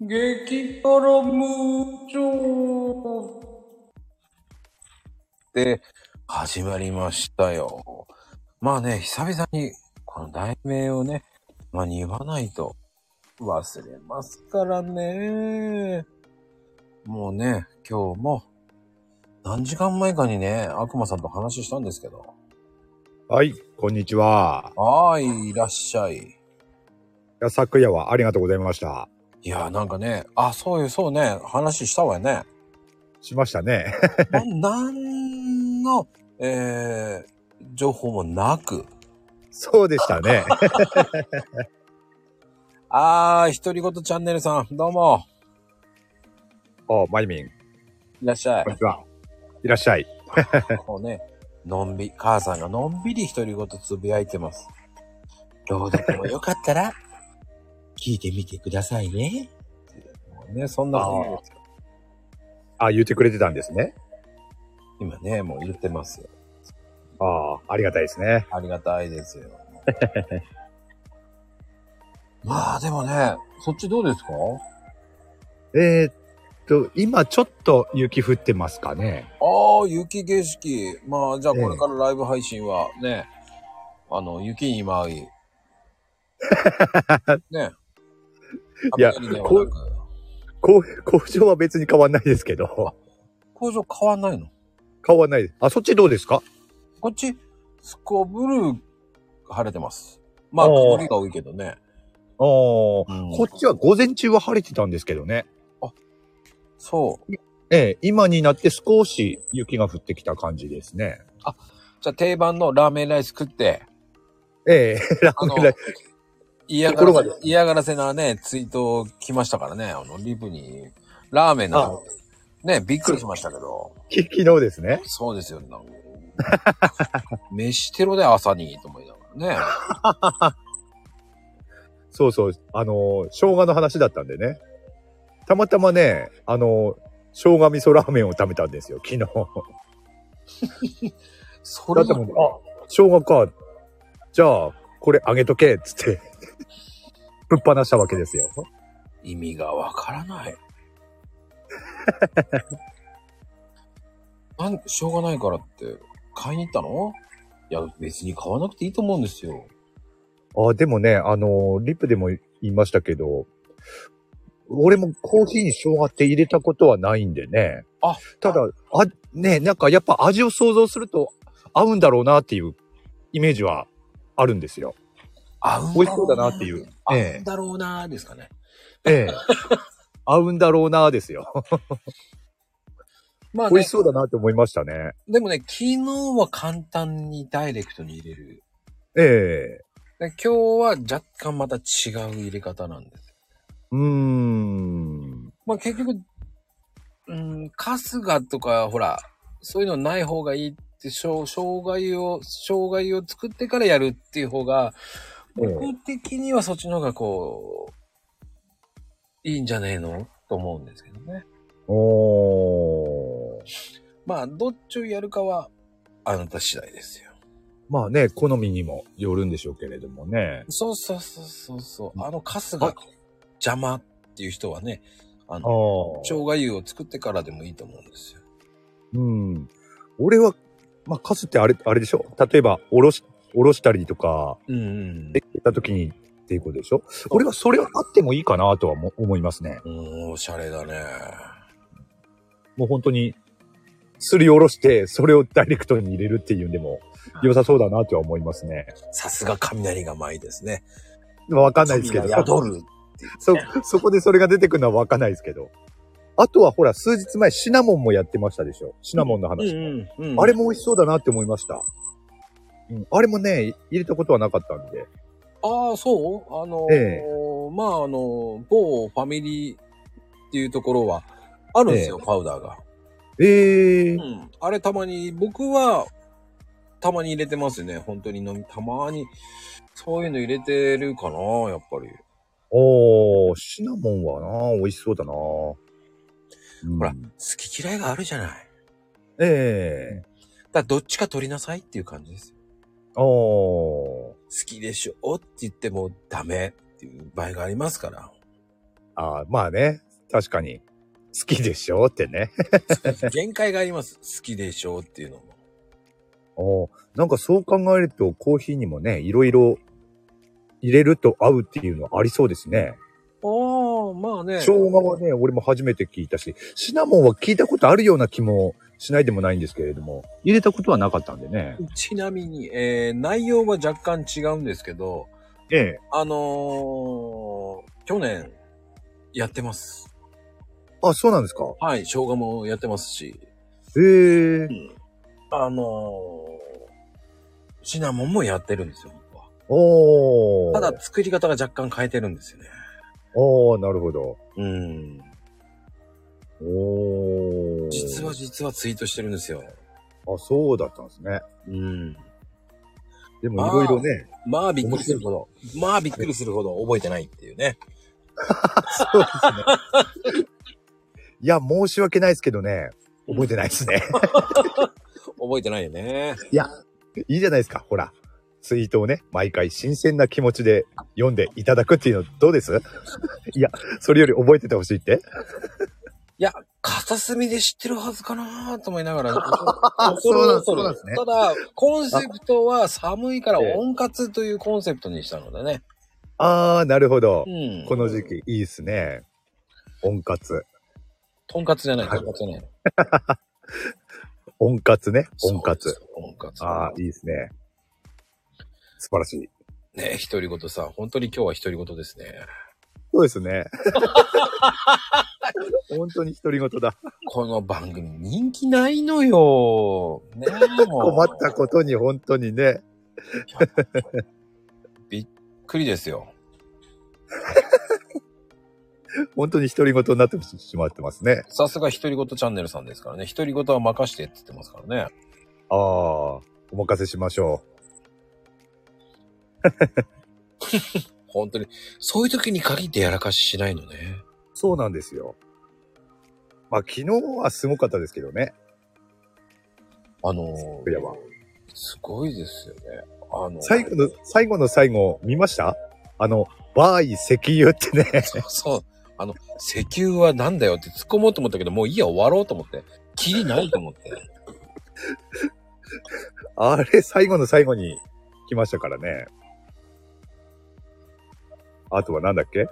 激辛ムーチョで、始まりましたよ。まあね、久々に、この題名をね、まあに言わないと忘れますからね。もうね、今日も、何時間前かにね、悪魔さんと話したんですけど。はい、こんにちは。はーい、いらっしゃい。いや昨夜はありがとうございました。いや、なんかね、あ、そういう、そうね、話したわよね。しましたね。ななんの、えー、情報もなく。そうでしたね。あー、独り言チャンネルさん、どうも。お、まゆみん、いらっしゃいこん。にちは。いらっしゃい。もうね、のんび、母さんがのんびり独り言つぶやいてます。朗読もよかったら、聞いてみてくださいね。ね、そんな感じですよあ、言ってくれてたんですね。今ね、もう言ってますよ。ああ、ありがたいですね。ありがたいですよ。まあでもね、そっちどうですか？えー、っと、今ちょっと雪降ってますかね。ああ、雪景色。まあ、じゃあこれからライブ配信はね、あの、雪に舞い。ね。いや工工場は別に変わんないですけど。工場変わんないの？変わんないです。あ、そっちどうですか？こっち、すこぶる晴れてます。まあ、曇りが多いけどね。ああ、うんこっちは午前中は晴れてたんですけどね。そう。ええ今になって少し雪が降ってきた感じですね。じゃあ定番のラーメンライス食って、ええラーメンライ嫌がらせ、嫌がらせなね、ツイート来ましたからね。あの、リブに、ラーメンの、ね、びっくりしましたけど。き昨日ですね。そうですよ。なんか飯テロで朝に、と思いながらね。そうそう、あの、生姜の話だったんでね。たまたまね、あの、生姜味噌ラーメンを食べたんですよ、昨日。それがだってもう、あ、生姜か。じゃあ、これあげとけ、つって、ぶっ放したわけですよ。意味がわからない。なん、しょうがないからって、買いに行ったの？いや、別に買わなくていいと思うんですよ。あ、でもね、あの、リップでも言いましたけど、俺もコーヒーに生姜って入れたことはないんでね。あただ、あ、ね、なんかやっぱ味を想像すると合うんだろうなっていうイメージはあるんですよ。合うん美味しそうだなっていう合ええうんだろうなーですかね。ええ。合うんだろうなですよ。まあね美味し、そうだなって思いましたね。でもね、昨日は簡単にダイレクトに入れる。ええで今日は若干また違う入れ方なんです。うーん。まあ結局、うん、春日とか、ほら、そういうのない方がいいって、しょう生姜を、生姜を作ってからやるっていう方が、ええ僕的にはそっちの方がこう、いいんじゃねえの？と思うんですけどね。おー。まあ、どっちをやるかは、あなた次第ですよ。まあね、好みにもよるんでしょうけれどもね。そうそうそうそうそう。あの春日あ邪魔っていう人はね、ああの、あ。生姜湯を作ってからでもいいと思うんですよ。うん。俺は、まあ、カスってあれ、あれでしょ？例えば、おろし、おろしたりとか、うんうんできた時にっていうことでしょ？俺はそれはあってもいいかなとはも思いますね。うん。うん、おしゃれだね。もう本当に、すりおろして、それをダイレクトに入れるっていうんでも、良さそうだなとは思いますね。さすが雷が舞ですね。わかんないですけど。宿る。そ、そこでそれが出てくるのはわかんないですけど。あとはほら、数日前シナモンもやってましたでしょ？シナモンの話。んうんあれも美味しそうだなって思いました。うん、あれもね、入れたことはなかったんで。ああ、そう？あのーえまあ、あの、某ファミリーっていうところは、あるんですよ、えパウダーが。ええーうん。あれたまに、僕は、たまに入れてますね。本当に飲み、たまに、そういうの入れてるかな、やっぱり。おー、シナモンはな、美味しそうだな。ほほら好き嫌いがあるじゃない。ええだからどっちか取りなさいっていう感じです。おー。好きでしょって言ってもダメっていう場合がありますから。ああ、まあね。確かに。好きでしょってね。限界があります。好きでしょうっていうのも。おーなんかそう考えると、コーヒーにもね、いろいろ入れると合うっていうのはありそうですね。ああ、まあね。生姜はね、俺も初めて聞いたし、シナモンは聞いたことあるような気もしないでもないんですけれども、入れたことはなかったんでね。ちなみに、えー、内容は若干違うんですけど、ええ。あのー、去年、やってます。あ、そうなんですか？はい、生姜もやってますし、へえ。あのー、シナモンもやってるんですよ、僕は。おー。ただ、作り方が若干変えてるんですよね。おー、なるほど。うん。おー。実は実はツイートしてるんですよ。あ、そうだったんですね。うん。でもいろいろね。まあびっくりするほど、まあびっくりするほど覚えてないっていうね。そうですね。いや、申し訳ないですけどね、覚えてないですね。覚えてないよね。いや、いいじゃないですか、ほら。ツイートをね、毎回新鮮な気持ちで読んでいただくっていうのどうです？いや、それより覚えててほしいっていや、片隅で知ってるはずかなと思いながら、そうなんそうなんですねただ、コンセプトは寒いから温活というコンセプトにしたのでね。あー、なるほどう。ん。この時期、いいっすね。温活。とんかつじゃない、とんかつじゃない。温活ね。温活。温活。あー、いいですね。素晴らしい。ね独り言さ、本当に今日は独り言ですね。そうですね。本当に独り言だ。この番組人気ないのよ。ねえ、もう。困ったことに本当にね。びっくりですよ。本当に独り言になってしまってますね。さすが独り言チャンネルさんですからね。独り言は任してって言ってますからね。ああ、お任せしましょ 本当に。そういう時に限ってやらかししないのね。う。そうなんですよ。まあ昨日はすごかったですけどね。あのいやばすごいですよね。あの最後の、最後の最後見ました？あの、バーイ石油ってね。そうそう。あの、石油はなんだよって突っ込もうと思ったけど、もういいや、終わろうと思って。キリないと思って。あれ最後の最後に来ましたからね。あとはなんだっけ？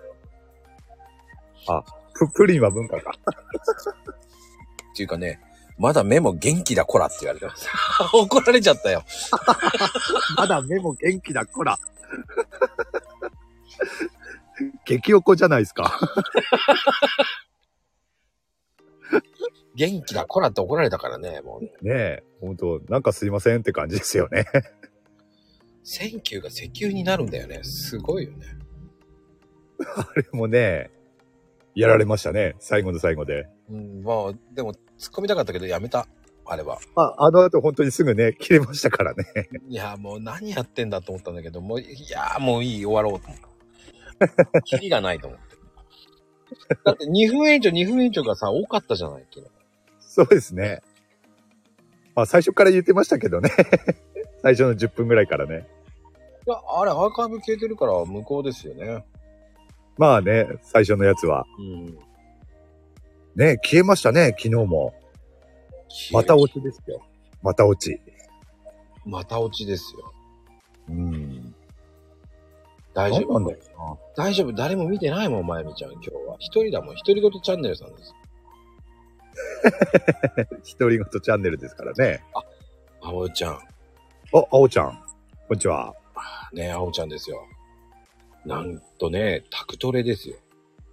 あ、プ、プリンは文化か。っていうかね、まだ目も元気だ、こらって言われてます。怒られちゃったよ。まだ目も元気だ、こら。激おこじゃないですか。元気だ、こらって怒られたからね、もうね。ねえ、ほんと、なんかすいませんって感じですよね。選球が石油になるんだよね。すごいよね。あれもね、やられましたね。最後の最後で。うん、まあ、でも、突っ込みたかったけど、やめた。あれは。あ、あの後本当にすぐね、切れましたからね。いや、もう何やってんだと思ったんだけど、もう、いや、もういい、終わろうと思った。キリがないと思って。だって2分延長、2分延長がさ、多かったじゃない昨日そうですね。まあ最初から言ってましたけどね。最初の10分ぐらいからね。いや、あれ、アーカイブ消えてるから無効ですよね。まあね、最初のやつは。うん。ね、消えましたね、昨日も。また落ちですよ。また落ち。また落ちですよ。うん。大丈夫な？んだよな。大丈夫誰も見てないもん、まゆみちゃん、今日は。一人だもん、独り言チャンネルさんです。独り言チャンネルですからね。あおちゃん。あ、あおちゃん。こんにちは。ね、あおちゃんですよ。なんとね、タクトレですよ。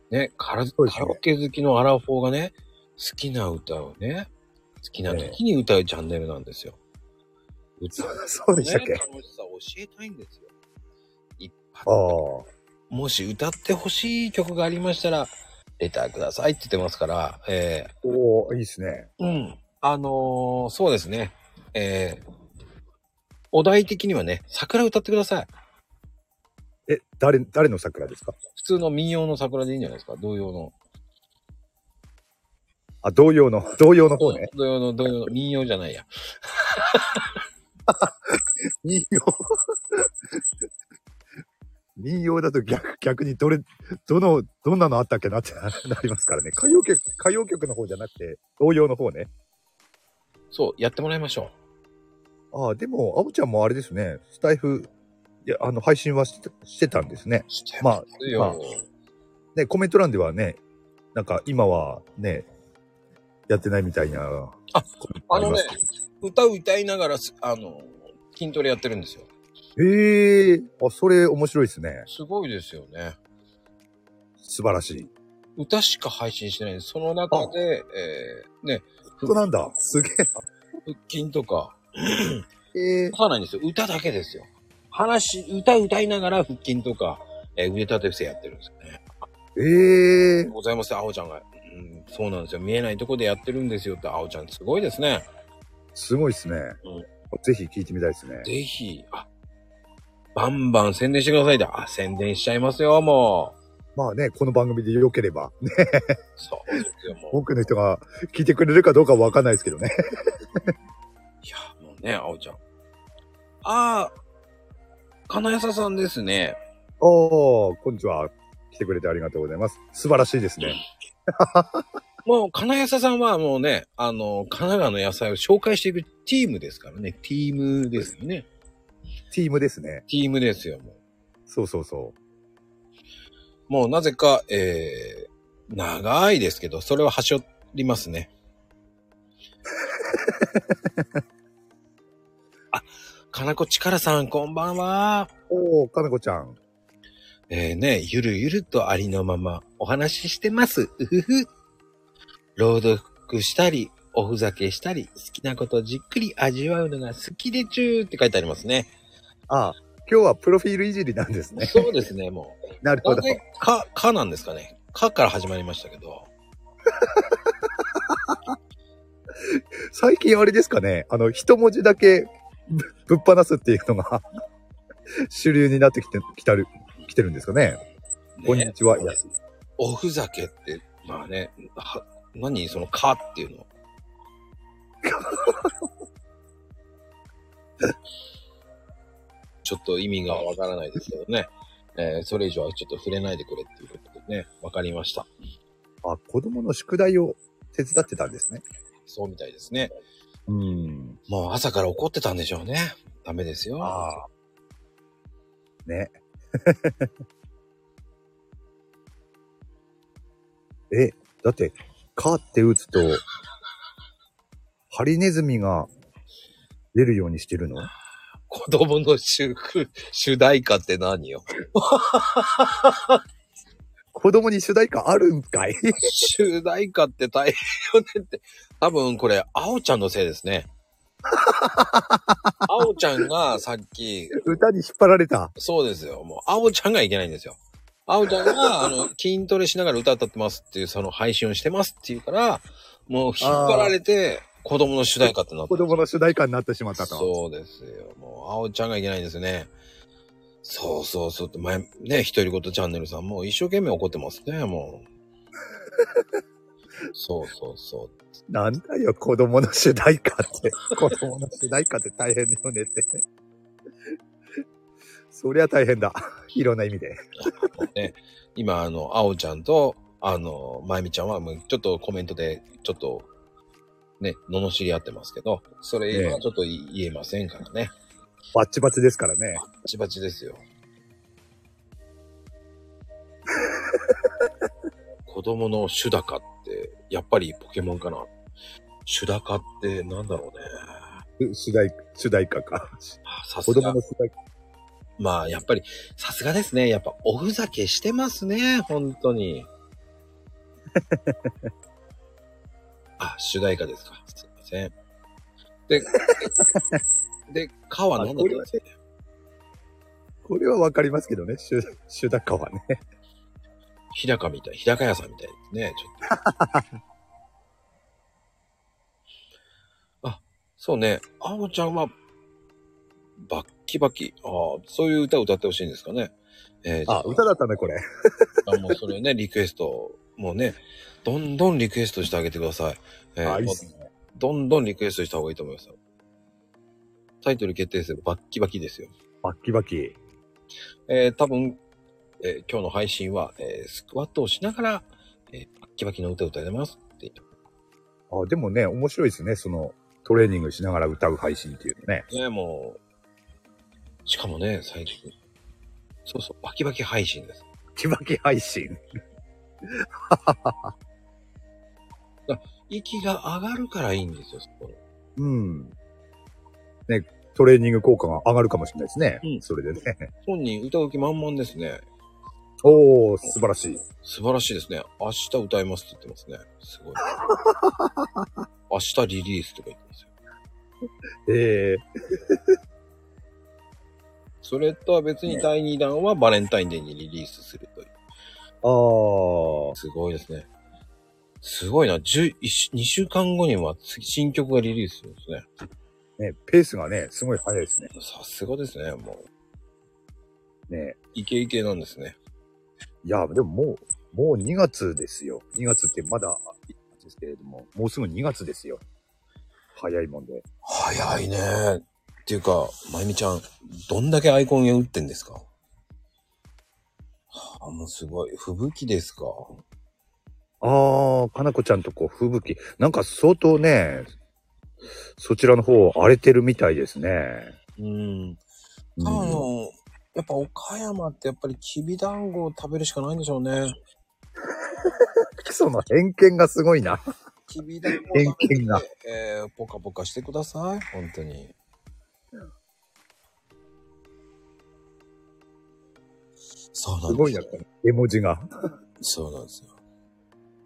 ね、カラカラオケ好きのアラフォーがね、好きな歌をね、好きな時に歌うチャンネルなんですよ。歌うそうでしたっけ、ね、楽しさを教えたいんですよ。一発ああ。もし歌ってほしい曲がありましたら、レターくださいって言ってますから、えおーいいですね。ー、うん。あのーそうですね。えー、お題的にはね、桜歌ってください。え、誰、誰の桜ですか？普通の民謡の桜でいいんじゃないですか？童謡の。あ、同様の、同様の方ね。童謡の、童謡の、民謡じゃないや。いいよ。民謡だと逆、逆にどれ、どの、どんなのあったっけな？ってなりますからね。歌謡曲、歌謡曲の方じゃなくて、童謡の方ね。そう、やってもらいましょああ、でも、あおちゃんもあれですね、スタイフ、いや、あの、配信はしてしてたんですね。う。してまあますよ。まあね、コメント欄ではね、なんか今はね、やってないみたいな。ああのね歌を歌いながらす、あの、筋トレやってるんですよ。へえあ、それ面白いですね。すごいですよね。素晴らしい。歌しか配信してないんです。その中で、えー、ね、本当なんだ。すげ腹筋とか、え。ええそうなんですよ。歌だけですよ。話、歌歌いながら腹筋とか、えー腕立て伏せやってるんですよね。ええございます、あおちゃんが。うん、そうなんですよ。見えないとこでやってるんですよって、あおちゃんすごいですね。すごいですね。ぜひ聞いてみたいですね。ぜひ、あ、バンバン宣伝してくださいって、あ、宣伝しちゃいますよ、もまあね、この番組で良ければ、ね、う。そうですよ、もう。多くの人が聞いてくれるかどうかわかんないですけどね。いや、もうね、あおちゃん。あー、金谷さんですね。おー、こんにちは。来てくれてありがとうございます。素晴らしいですね。もう、金谷さんはもうね、あの、神奈川の野菜を紹介していくチームですからね。ティームですよね。チームですね。ティームですよ、もう。そうそうそう。もうなぜか、えー、長いですけど、それははしょりますね。あ、かなこちからさん、こんばんは。おー、かなこちゃん。えー、ね、ゆるゆるとありのままお話ししてます。うふふ。朗読したり、おふざけしたり、好きなことじっくり味わうのが好きでちゅーって書いてありますね。ああ、今日はプロフィールいじりなんですね。そうですね、もう。なるほど。か、かなんですかね。かから始まりましたけど。最近あれですかね、あの、一文字だけぶ ぶっ放すっていうのが 主流になってきて、きたる、来てるんですかね。こんにちは、やす。おふざけって、まあね、は何そのかっていうの。ちょっと意味がわからないですけどね。えーそれ以上はちょっと触れないでくれっていうことでね、わかりました。あ、子供の宿題を手伝ってたんですね。そうみたいですね。うん。もう朝から怒ってたんでしょうね。ダメですよ。ああ。ね。え、だって、かって打つと、ハリネズミが出るようにしてるの？子供の主主題歌って何よ。子供に主題歌あるんかい？主題歌って大変よねって。多分これ、あおちゃんのせいですね。あおちゃんがさっき、歌に引っ張られた。そうですよ。もう、あおちゃんがいけないんですよ。あおちゃんが、あの、筋トレしながら歌歌ってますっていう、その配信をしてますっていうから、もう引っ張られて、子供の主題歌ってなった子。供の主題歌になってしまったと。そうですよ。もう、あおちゃんがいけないんですね。そうそうそうって、前、ね、独り言チャンネルさんもう一生懸命怒ってますね、もう。そうそうそう。なんだよ、子供の主題歌って。子供の主題歌って大変だよねって。そりゃ大変だ。いろんな意味で。ね、今、あの、あおちゃんと、あの、まゆみちゃんは、もうちょっとコメントで、ちょっと、ね、罵り合ってますけど、それええ今ちょっと言えませんからね。バッチバチですからね。バチバチですよ。子供のシュダカって、やっぱりポケモンかな。シュダカってなんだろうね。主題、主題歌か。あさすが子供の。主題歌。まあ、やっぱり、さすがですね。やっぱ、おふざけしてますね。本当に。あ、主題歌ですか。すいません。で、で、かは何だったんですかね。これはわかりますけどね。主、主題歌はね。日高みたい、日高屋さんみたいですね、ちょっと。あ、そうね、あおちゃんは、バッキバキ。ああ、そういう歌を歌ってほしいんですかね。えー、あ、歌だったね、これ。あもうそれをね、リクエスト、もうね、どんどんリクエストしてあげてください。えーあ、いいっすね。どんどんリクエストした方がいいと思いますよ。タイトル決定するバッキバキですよ。バッキバキ。えー、多分、えー今日の配信は、えースクワットをしながら、えーバッキバキの歌を歌いますって。あ、でもね、面白いですね。その、トレーニングしながら歌う配信っていうのね。ね、もう、しかもね、最近、そうそう、バキバキ配信です。キバキ配信。息が上がるからいいんですよ、そこうん。ね、トレーニング効果が上がるかもしれないですね。うんそれでね。本人歌う気満々ですね。おー、素晴らしい。素晴らしいですね。明日歌いますって言ってますね。すごい。明日リリースとか言ってますよ。ええ それとは別に第2弾はバレンタインデーにリリースするという。ああ、すごいですね。すごいな。10 2週間後には次新曲がリリースするんですね。ね、ペースがね、すごい速いですね。さすがですね。もう、ね。イケイケなんですね。いや、でももう、もう2月ですよ。2月ってまだ、ですけれども、もうすぐ2月ですよ。早いもんで。早いね。っていうか、まゆみちゃん、どんだけアイコンを打ってんですか？はあ、もうすごい。吹雪ですか？ああ、かなこちゃんとこう、吹雪。なんか相当ね、そちらの方荒れてるみたいですね。うん。うんあの、やっぱ岡山ってやっぱりきびだんごを食べるしかないんでしょうね。その偏見がすごいな。きびだんご偏見が、えー、ポカポカしてください。本当に。そうなんですすごいな、絵文字が。そうなんですよ。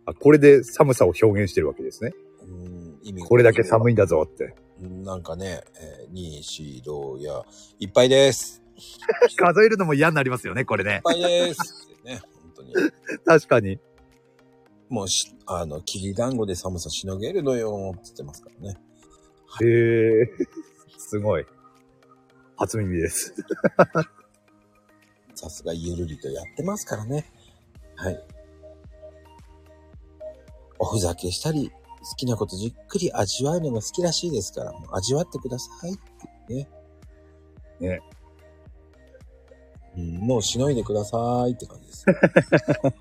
あ、これで寒さを表現してるわけですね。うん、意味がこれだけ寒いんだぞって。なんかね、えー、にしろや、いっぱいです。数えるのも嫌になりますよね、これねいっ。ぱいです。ね、本当に。確かに。もうし、あの、きびだんごで寒さしのげるのよ、って言ってますからね。へえ、すごい。初耳です。さすがゆるりとやってますからね。はい。おふざけしたり、好きなことじっくり味わうのが好きらしいですから、もう味わってくださいってね。ね。うん、もうしのいでくださいって感じです。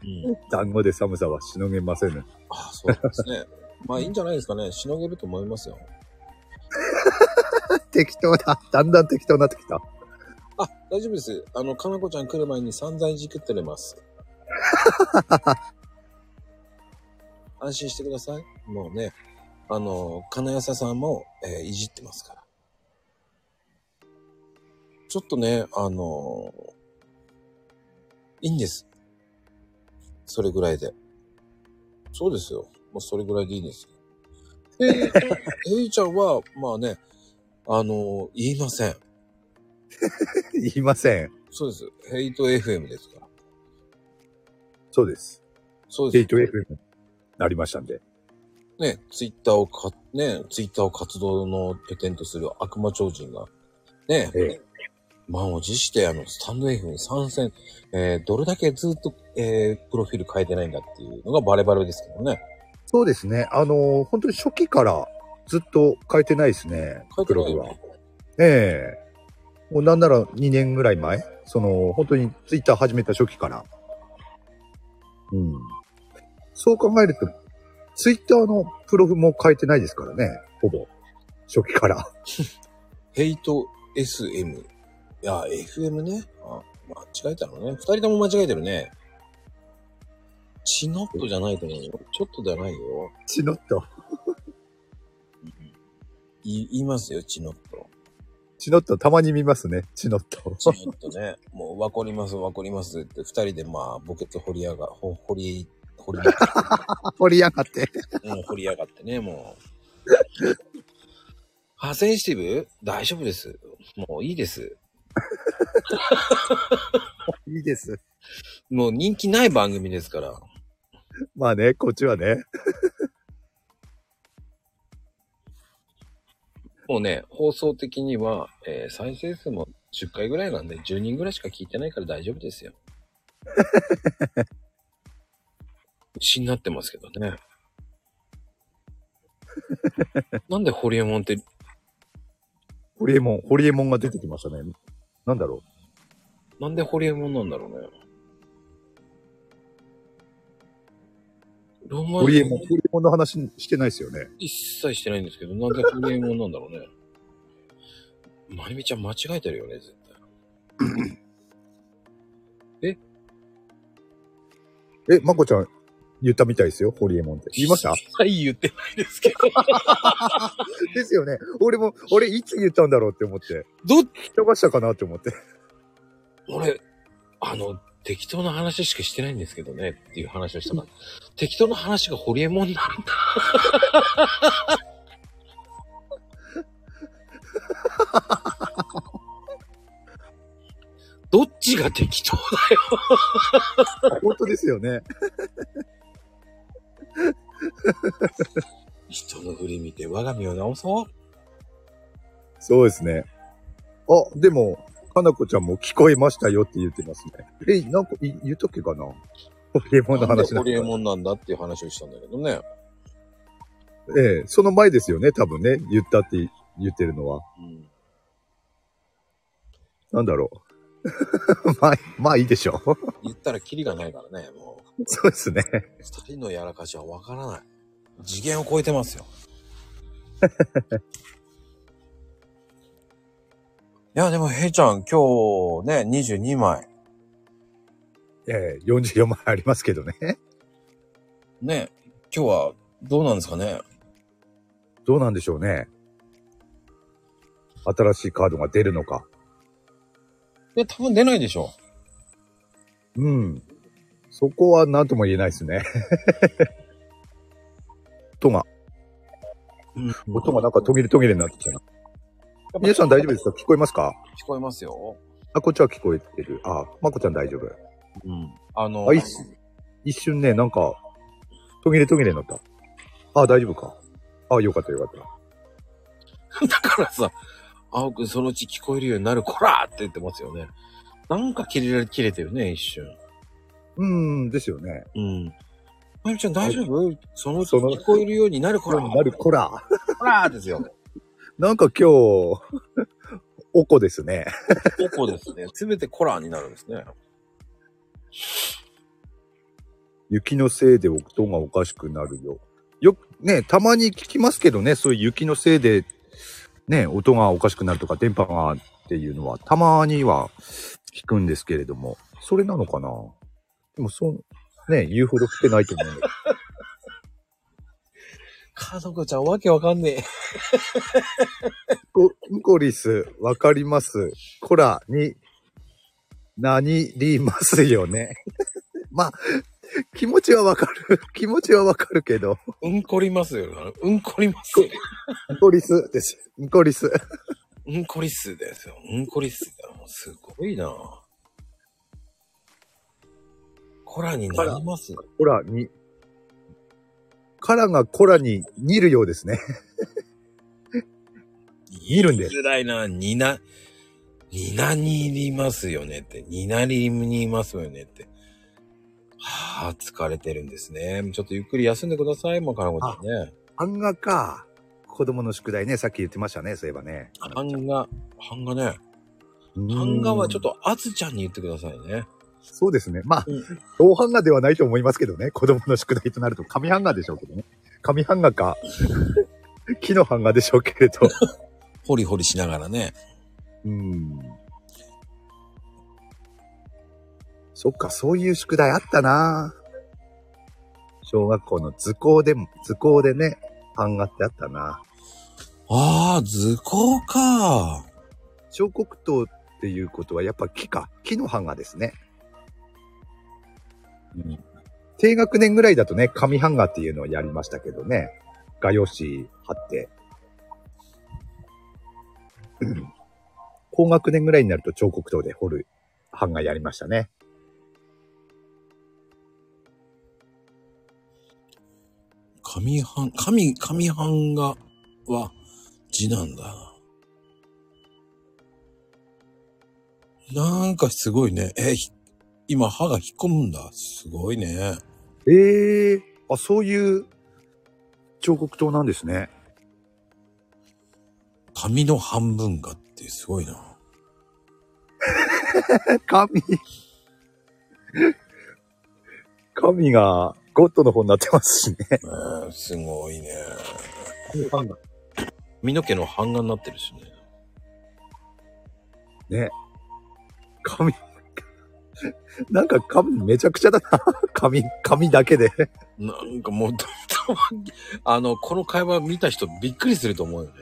うん、団子で寒さはしのげませんね。あそうですね。まあいいんじゃないですかね。しのげると思いますよ。適当だ。だんだん適当になってきた。あ、大丈夫です。あの、かなこちゃん来る前に散々いじくってれます。安心してください。もうね、あの、金谷さんも、えーいじってますから。ちょっとね、あのいいんです。それぐらいで。そうですよ。もうそれぐらいでいいんですよ。えー、えいちゃんは、まあね、あの言いません。言いません。そうです。ヘイト FM ですから。そうです。そうです。ヘイト FM になりましたんで。ね、ツイッターをか、ね、ツイッターを活動の拠点とする悪魔超人が、ね、ええ満を持して、あの、スタンド F に参戦、えーどれだけずっと、えープロフィール変えてないんだっていうのがバレバレですけどね。そうですね。あのー本当に初期からずっと変えてないですね。変えてないブログは。ええもうなんなら2年ぐらい前その、本当にツイッター始めた初期から。うん。そう考えると、ツイッターのプロフも変えてないですからね。ほぼ。初期から。ヘイト SM。いや、FM ね。あ、間違えたのね。二人とも間違えてるね。チノットじゃないと思うよ。ちょっとじゃないよ。チノット。い言いますよ、チノット。チノットたまに見ますね。チノット。ちょっとね、もう、わかります、わかりますって、二人でまあ、ボケツ掘りやが、ほ掘り、掘り、掘り上がって。うん、掘りやがってね、もう。あ、センシティブ？大丈夫です。もういいです。いいです。もう人気ない番組ですから。まあね、こっちはね。もうね、放送的には、えー再生数も10回ぐらいなんで、10人ぐらいしか聞いてないから大丈夫ですよ。死になってますけどね。なんでホリエモンって、ホリエモン、ホリエモンが出てきましたね。なんだろう。なんでホリエモンなんだろうね。ロマホリエモン、ホリエモンの話してないですよね。一切してないんですけど、なんでホリエモンなんだろうね。まゆみちゃん間違えてるよね、絶対。え？え、まこちゃん、言ったみたいですよ、ホリエモンって。言いました？はい、言ってないですけど。ですよね。俺も、俺いつ言ったんだろうって思って。どっ人がしたかなって思って。俺、あの、適当な話しかしてないんですけどねっていう話をしたから、適当な話がホリエモンなんだ。どっちが適当だよ。本当ですよね。人の振り見て我が身を直そう。そうですね。あ、でも、かなこちゃんも聞こえましたよって言ってますね。え、なんかい言ったっけかな？ホリエモンの話なんでホリエんモンなんだっていう話をしたんだけどね。ええ、その前ですよね、多分ね。言ったって言ってるのは。うん。なんだろう。まあ、まあいいでしょう。言ったらキリがないからね、もう。そうですね。二人のやらかしはわからない。次元を超えてますよ。いや、でも、へいちゃん、今日ね、22枚。ええ、44枚ありますけどね。ね、今日はどうなんですかね？どうなんでしょうね。新しいカードが出るのか。で、多分出ないでしょうん。そこは何とも言えないですね。音が、う。音がなんか途切れ途切れになってきたな。皆さん大丈夫ですか？聞こえますか？聞こえますよ。あ、こっちは聞こえてる。あ、まこちゃん大丈夫。うん。あの、あ、一一瞬ね、なんか、途切れ途切れになった。あ、大丈夫か。あ、よかったよかった。だからさ、青くんそのうち聞こえるようになる、こらーって言ってますよね。なんか切れ、切れてるね、一瞬。うーん、ですよね。うん。まゆみちゃん大丈夫？そのうちその聞こえるようになる、こらー。なる、こら。こらーですよ。なんか今日、おこですね。おこですね。すべてコラーになるんですね。雪のせいで音がおかしくなるよ。よく、ね、たまに聞きますけどね、そういう雪のせいで、ね、音がおかしくなるとか、電波がっていうのは、たまには聞くんですけれども、それなのかな？でもそう、ね、言うほど来てないと思う。かのこちゃんわけわかんねえ。こ、んこりす、わかります。こら、に、なにりますよね。まあ、気持ちはわかる。気持ちはわかるけど、うんこりますよ。うんこりますよ。んこりすです。んこりす。うんこりっすですよ。うんこりっす。すごいなコラになりますこらに、からがコラに似るようですね。見るんです辛いな。にな、になにりますよねって。になりにいますよねって。はあ、疲れてるんですね。ちょっとゆっくり休んでください、もうかなこちゃんね。版画か。子供の宿題ね、さっき言ってましたね、そういえばね。版画、版画ね。うん版画はちょっ。とあずちゃんに言ってくださいね。そうですね。まあうん、同版画ではないと思いますけどね。子供の宿題となると紙版画でしょうけどね。紙版画か、木の版画でしょうけれど。ホリホリしながらね。うん。そっか、そういう宿題あったな小学校の図工でも、図工でね、版画ってあったな。ああ、図工か。彫刻刀っていうことはやっぱ木か。木の版画ですね。うん。低学年ぐらいだとね、紙版画っていうのをやりましたけどね。画用紙貼って。うん高学年ぐらいになると彫刻刀で彫る版画やりましたね。紙版、紙、紙版画は字なんだ。なんかすごいね。え、ひ今歯が引っ込むんだ。すごいね。ええあ、そういう彫刻刀なんですね。紙の半分がってすごいな。神。神がゴッドの方になってますしね。う んすごいね。髪の毛の版画になってるしね。ね。髪、なんか髪めちゃくちゃだな。髪、髪だけで。なんかもう、あの、この会話見た人びっくりすると思うよね。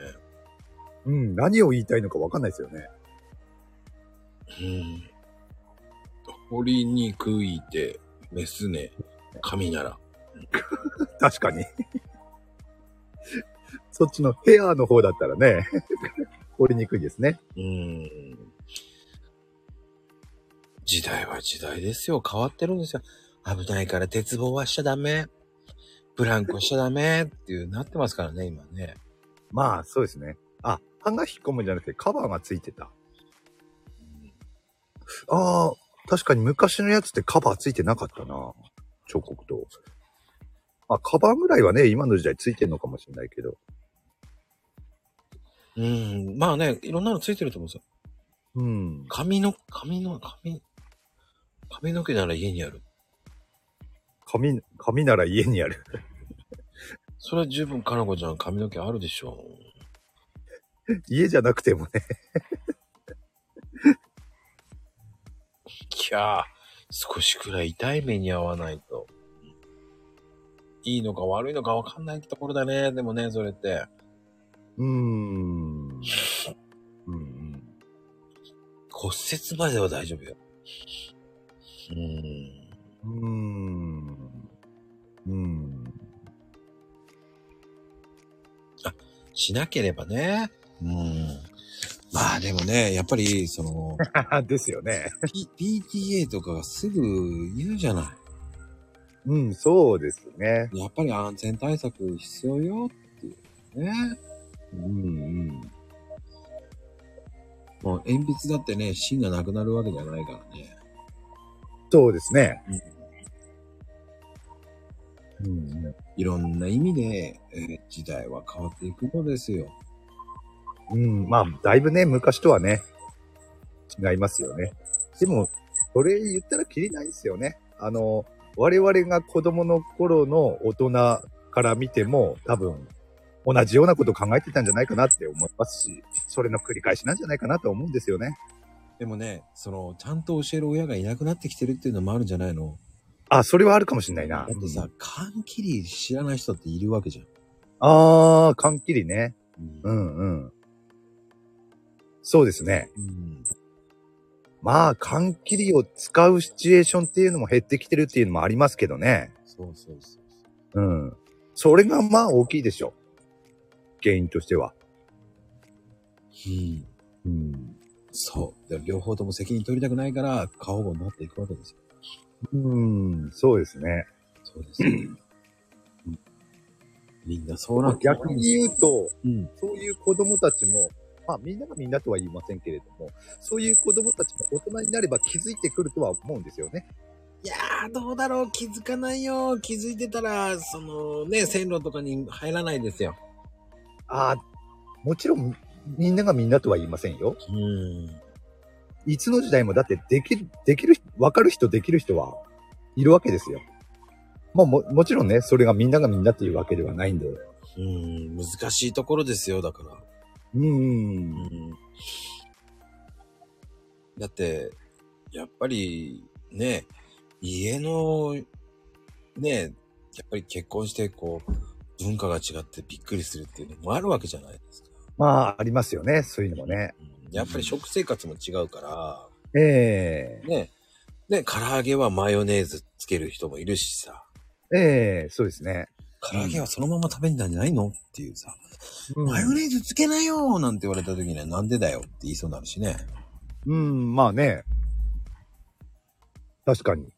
うん、何を言いたいのかわかんないですよね。うん。掘りにくいて、メスね、髪なら。確かに。そっちのヘアの方だったらね、掘りにくいですね。うん。時代は時代ですよ。変わってるんですよ。危ないから鉄棒はしちゃダメ。ブランコしちゃダメっていうなってますからね、今ね。まあ、そうですね。あ、版が引っ込むんじゃなくてカバーがついてた。ああ、確かに昔のやつってカバーついてなかったな。彫刻刀。あ、カバーぐらいはね、今の時代ついてんのかもしれないけど。うん。まあね、いろんなのついてると思うんですよ。うん。髪の、髪の、髪、髪の毛なら家にある。髪、髪なら家にある。それは十分かなこちゃん髪の毛あるでしょ家じゃなくてもね。いやー、少しくらい痛い目に遭わないと。いいのか悪いのかわかんないところだね。でもね、それって。うーん。うんうん。骨折までは大丈夫よ。うーん。うーん。うん。しなければね。うん。まあでもね、やっぱり、その、ですよね。P、PTA とかがすぐ言うじゃなうん、そうですね。い。やっぱり安全対策必要よっていうね。うんうん。もう鉛筆だってね、芯がなくなるわけじゃないからね。そうですね。うんうんうん。いろんな意味で、えー時代は変わっていくのですよ。うん、まあ、だいぶね、昔とはね、違いますよね。でも、それ言ったらきりないですよね。あの、我々が子供の頃の大人から見ても、多分、同じようなことを考えてたんじゃないかなって思いますし、それの繰り返しなんじゃないかなと思うんですよね。でもね、その、ちゃんと教える親がいなくなってきてるっていうのもあるんじゃないの？あ、それはあるかもしれないな。だってさ、缶切り知らない人っているわけじゃん。あー、缶切りね。う。うんんうん。そうですね。うん。まあ、缶切りを使うシチュエーションっていうのも減ってきてるっていうのもありますけどね。そうそうそう。うん。それがまあ大きいでしょ。原因としては。うん。うん。そう。で両方とも責任取りたくないから、過保護になっていくわけですよ。うん、そうですね。そうですよ。うんみんなそうな逆に言うと、うん。そういう子供たちも、まあみんながみんなとは言いませんけれども、そういう子供たちも大人になれば気づいてくるとは思うんですよね。いやー、どうだろう気づかないよ。気づいてたら、そのね、線路とかに入らないですよ。ああ、もちろんみんながみんなとは言いませんよ。うん。いつの時代もだってできる、できる、わかる人できる人はいるわけですよ。まあも、もちろんね、それがみんながみんなっていうわけではないんで。うん、難しいところですよ、だから。うんう。ん。だって、やっぱり、ね、家の、ね、やっぱり結婚して、こう、文化が違ってびっくりするっていうのもあるわけじゃないですか。まあ、ありますよね。そういうのもね。うんやっぱり食生活も違うかえら、ね、ね、唐揚げはマヨネーズつける人もいるしさ、えええそうですね。唐揚げはそのまま食べんだんじゃないのっていうさ、うんマヨネーズつけなよなんて言われた時にはなんでだよって言いそうになるしね。うん、まあね。確かに。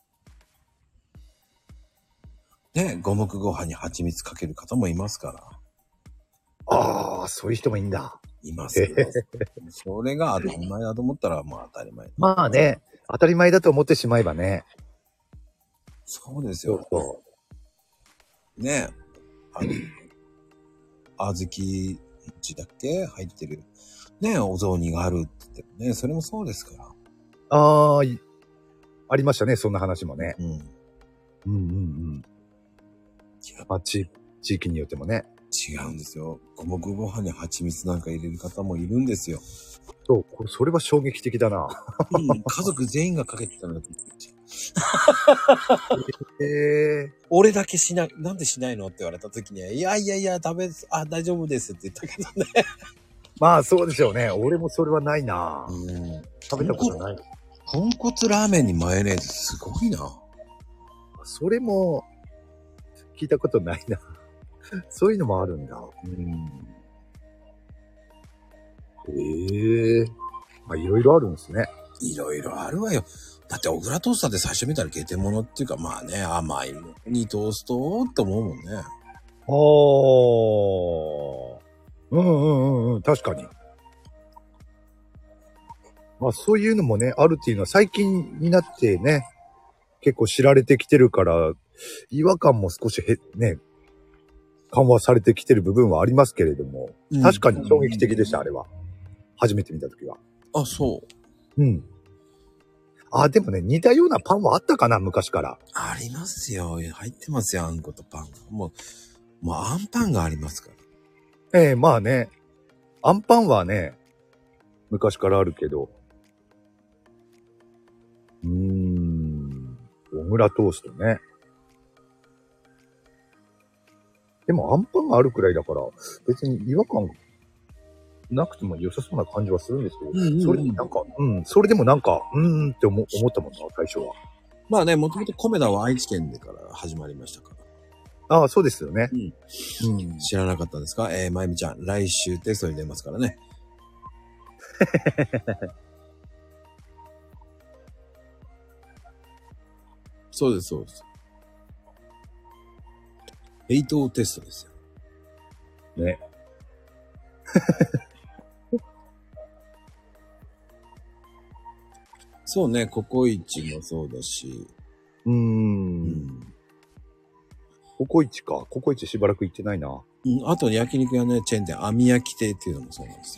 ね、五目ご飯に蜂蜜かける方もいますから。ああ、そういう人もいいんだ。いますよ。それが当たり前だと思ったら、まあ当たり前。まあね、当たり前だと思ってしまえばね。そうですそうよ。そね。あの、小豆餅だっけ？入ってる。ね、お雑煮があるって言ってもね、それもそうですから。う。ああ、いありましたね、そんな話もね。うん。うんうんうん。まあ、地、地域によってもね。違うんですよ。五目ご飯に蜂蜜なんか入れる方もいるんですよ。そう、これそれは衝撃的だな。うん、家族全員がかけてたのだと思ってへ え俺だけしない、なんでしないのって言われた時には、いやいやいや、食べ、あ、大丈夫ですって言ったけどね。まあそうでしょうね。俺もそれはないな。うん。食べたことない。豚骨ラーメンにマヨネーズすごいな。それも、聞いたことないな。そういうのもあるんだ。うん。へえまあいろいろあるんですね。いろいろあるわよ。だって、小倉トースターで最初見たらゲテモノっていうか、まあね、甘いものにトーストって思うもんね。ああ。うんうんうんうん、確かに。まあそういうのもね、あるっていうのは最近になってね、結構知られてきてるから、違和感も少しへ、ね、緩和されてきてる部分はありますけれども、確かに衝撃的でした、あれは。初めて見たときは。あ、そう。うん。あ、でもね、似たようなパンはあったかな、昔から。ありますよ。入ってますよ、あんことパンが。もう、もうあんパンがありますから。ええまあね、アンパンはね、昔からあるけど、うーん、小倉トーストね。でもアンパンがあるくらいだから、別に違和感なくても良さそうな感じはするんですけど、うんうんうんそれでなんか、うん、それでもなんか、うーんって思思ったもんな、最初は。まあね、もともとコメダは愛知県でから始まりましたから。ああ、そうですよね。うん。うん。知らなかったですか？えー、まゆみちゃん、来週テストに出ますからね。そうです、そうです。エイトテストですよ。ね。そうね、ココイチもそうだし。うー。うんん。ココイチか。ココイチしばらく行ってないな。うん、あと焼肉屋ね、チェーン店、網焼き亭っていうのもそうなんです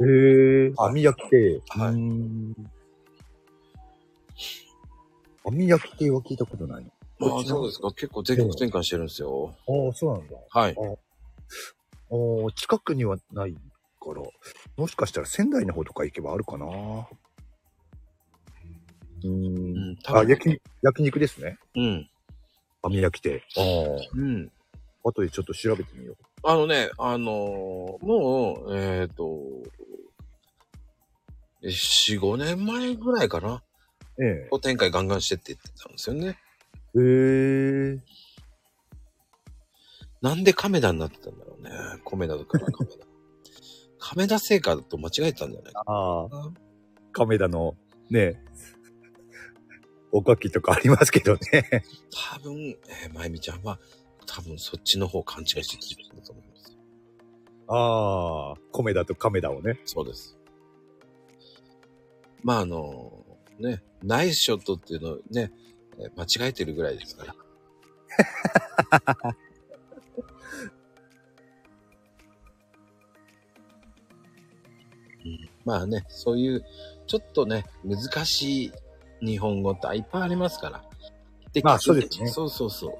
よ。へえ。網焼き亭。はい網焼き亭は聞いたことないの。ああ、そうですか。結構全国展開してるんですよ。ああ、そうなんだ。はい。ああ、近くにはないから、もしかしたら仙台の方とか行けばあるかな。うんあ、分焼き、焼肉ですね。うん。網焼き亭。あうん。あ。後でちょっと調べてみよう。あのね、あのーもう、えっ、と、4、5年前ぐらいかな。えこう展開ガンガンしてって言ってたんですよね。え。へえ。なんで亀田になってたんだろうね。米田から亀田。亀田製菓と間違えたんじゃないかああ。な。亀田の、ね、おかきとかありますけどね。多分、えー、まゆみちゃんは、多分そっちの方勘違いしてきてると思います。ああ、米田と亀田をね。そうです。まあ、あのね、ナイスショットっていうのをね、えー間違えてるぐらいですから。うんまあね、そういう、ちょっとね、難しい日本語っていっぱいありますから。でまあそうですねそうそうそう。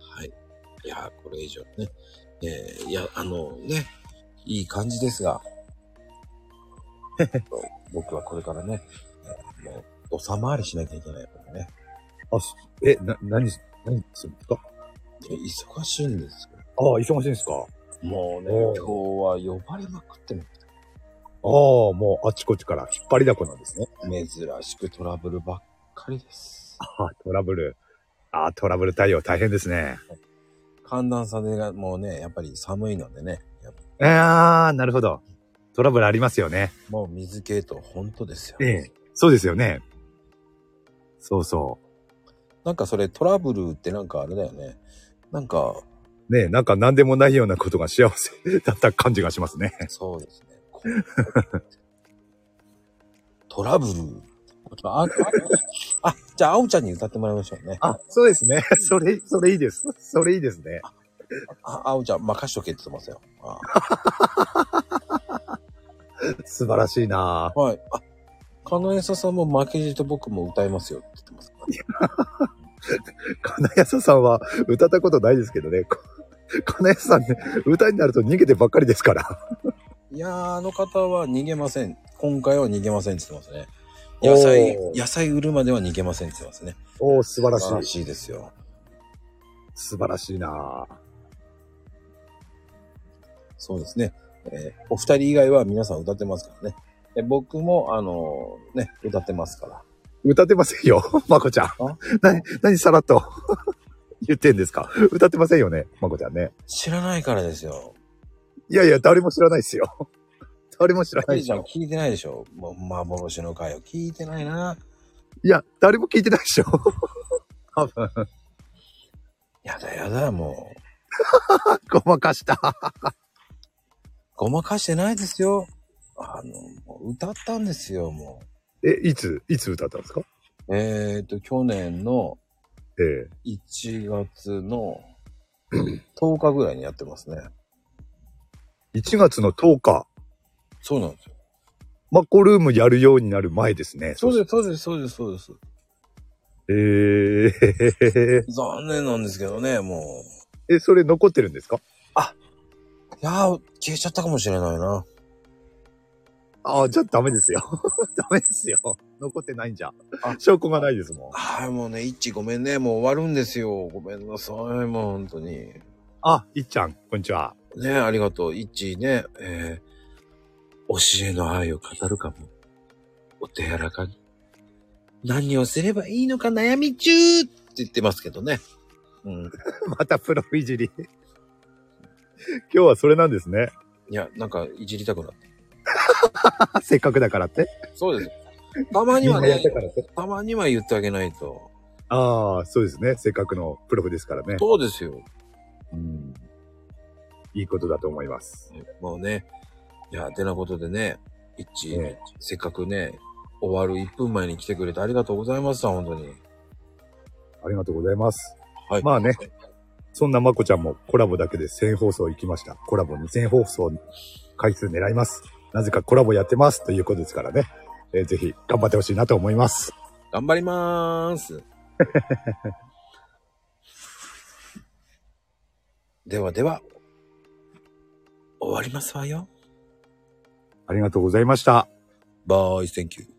はい。いやー、これ以上ね。えーいや、あのね、いい感じですが、僕はこれからね、えーもう、おさ回りしなきゃいけないからね。あ、すえ、な、何、何するんですかで忙しいんですよ。ああ、忙しいんですか？あもうね、お今日は呼ばれまくってます。あ、もうあっちこっちから引っ張りだこなんですね。珍しくトラブルばっかりです。ああ、トラブル。ああ、トラブル対応大変ですね。寒暖差でがもうね、やっぱり寒いのでね、ああ、なるほど。トラブルありますよね。もう水系と本当ですよ。ええ。そうですよね。そうそなんかそれトラブルってなんかあれだよね。なんか、う。ねえ、なんか何でもないようなことが幸せだった感じがしますね。そうですね。トラブル。あ、あ、あ、じゃあ、あおちゃんに歌ってもらいましょうね。あ、そうですね。それ、それいいです。それいいですね。あ、あおちゃん、任しとけって言ってますよ。あ 素晴らしいなはい。あ、カノエサさんも負けじと僕も歌いますよって言ってます。金谷さんは歌ったことないですけどね。こ金谷さんね、歌になると逃げてばっかりですから。いやー、あの方は逃げません。今回は逃げませんって言ってますね。野菜野菜売るまでは逃げませんって言ってますね。おー、素晴らし素晴らい。しいですよ。素晴らしいなそうですね。えーお二人以外は皆さん歌ってますからね。え僕も、あのーね、歌ってますから。歌ってませんよ、まこちゃん。なに、なにさらっと 言ってんですか？歌ってませんよね、まこちゃんね。知らないからですよ。いやいや、誰も知らないですよ。誰も知らないキリちゃんでしょ。聞いてないでしょ？もう幻の回を聞いてないな。いや、誰も聞いてないでしょ。多分、やだやだ、もう。ごまかした。ごまかしてないですよ。あの、もう歌ったんですよ、もえ、いつ、いつ歌ったんですか？う。えっ、と、去年のええ1月の 10日ぐらいにやってますね。1月の10日、そうなんですよ。マコルームやるようになる前ですね。そうです、そうです、そうです、そうです。ええ 残念なんですけどね、もう。え、それ残ってるんですか？いやー、消えちゃったかもしれないな。ああ、じゃあダメですよ。ダメですよ。残ってないんじゃあ。証拠がないですもん。はい、もうね、一致ごめんね、もう終わるんですよ。ごめんなさい、もう本当に。あ、いっちゃん、こんにちは。ね、ありがとう。一致ね、えー、教えの愛を語るかも。お手柔らかに。何をすればいいのか悩み中って言ってますけどね。うん。またプロいじり。今日はそれなんですね。いや、なんか、いじりたくなって。せっかくだからって？そうです。たまにはねた、からって？たまには言ってあげないと。ああ、そうですね。せっかくのプロフですからね。そうですよ。うん。いいことだと思います。もうね。いや、てなことでね、一致、えせっかくね、終わる1分前に来てくれてありがとうございました、本当に。ありがとうございます。はい。まあね。そんなまこちゃんもコラボだけで1000放送行きました。コラボ2000放送回数狙います。なぜかコラボやってますということですからね。えーぜひ頑張ってほしいなと思います。頑張りまーす。ではでは、終わりますわよ。ありがとうございました。 Bye, thank you。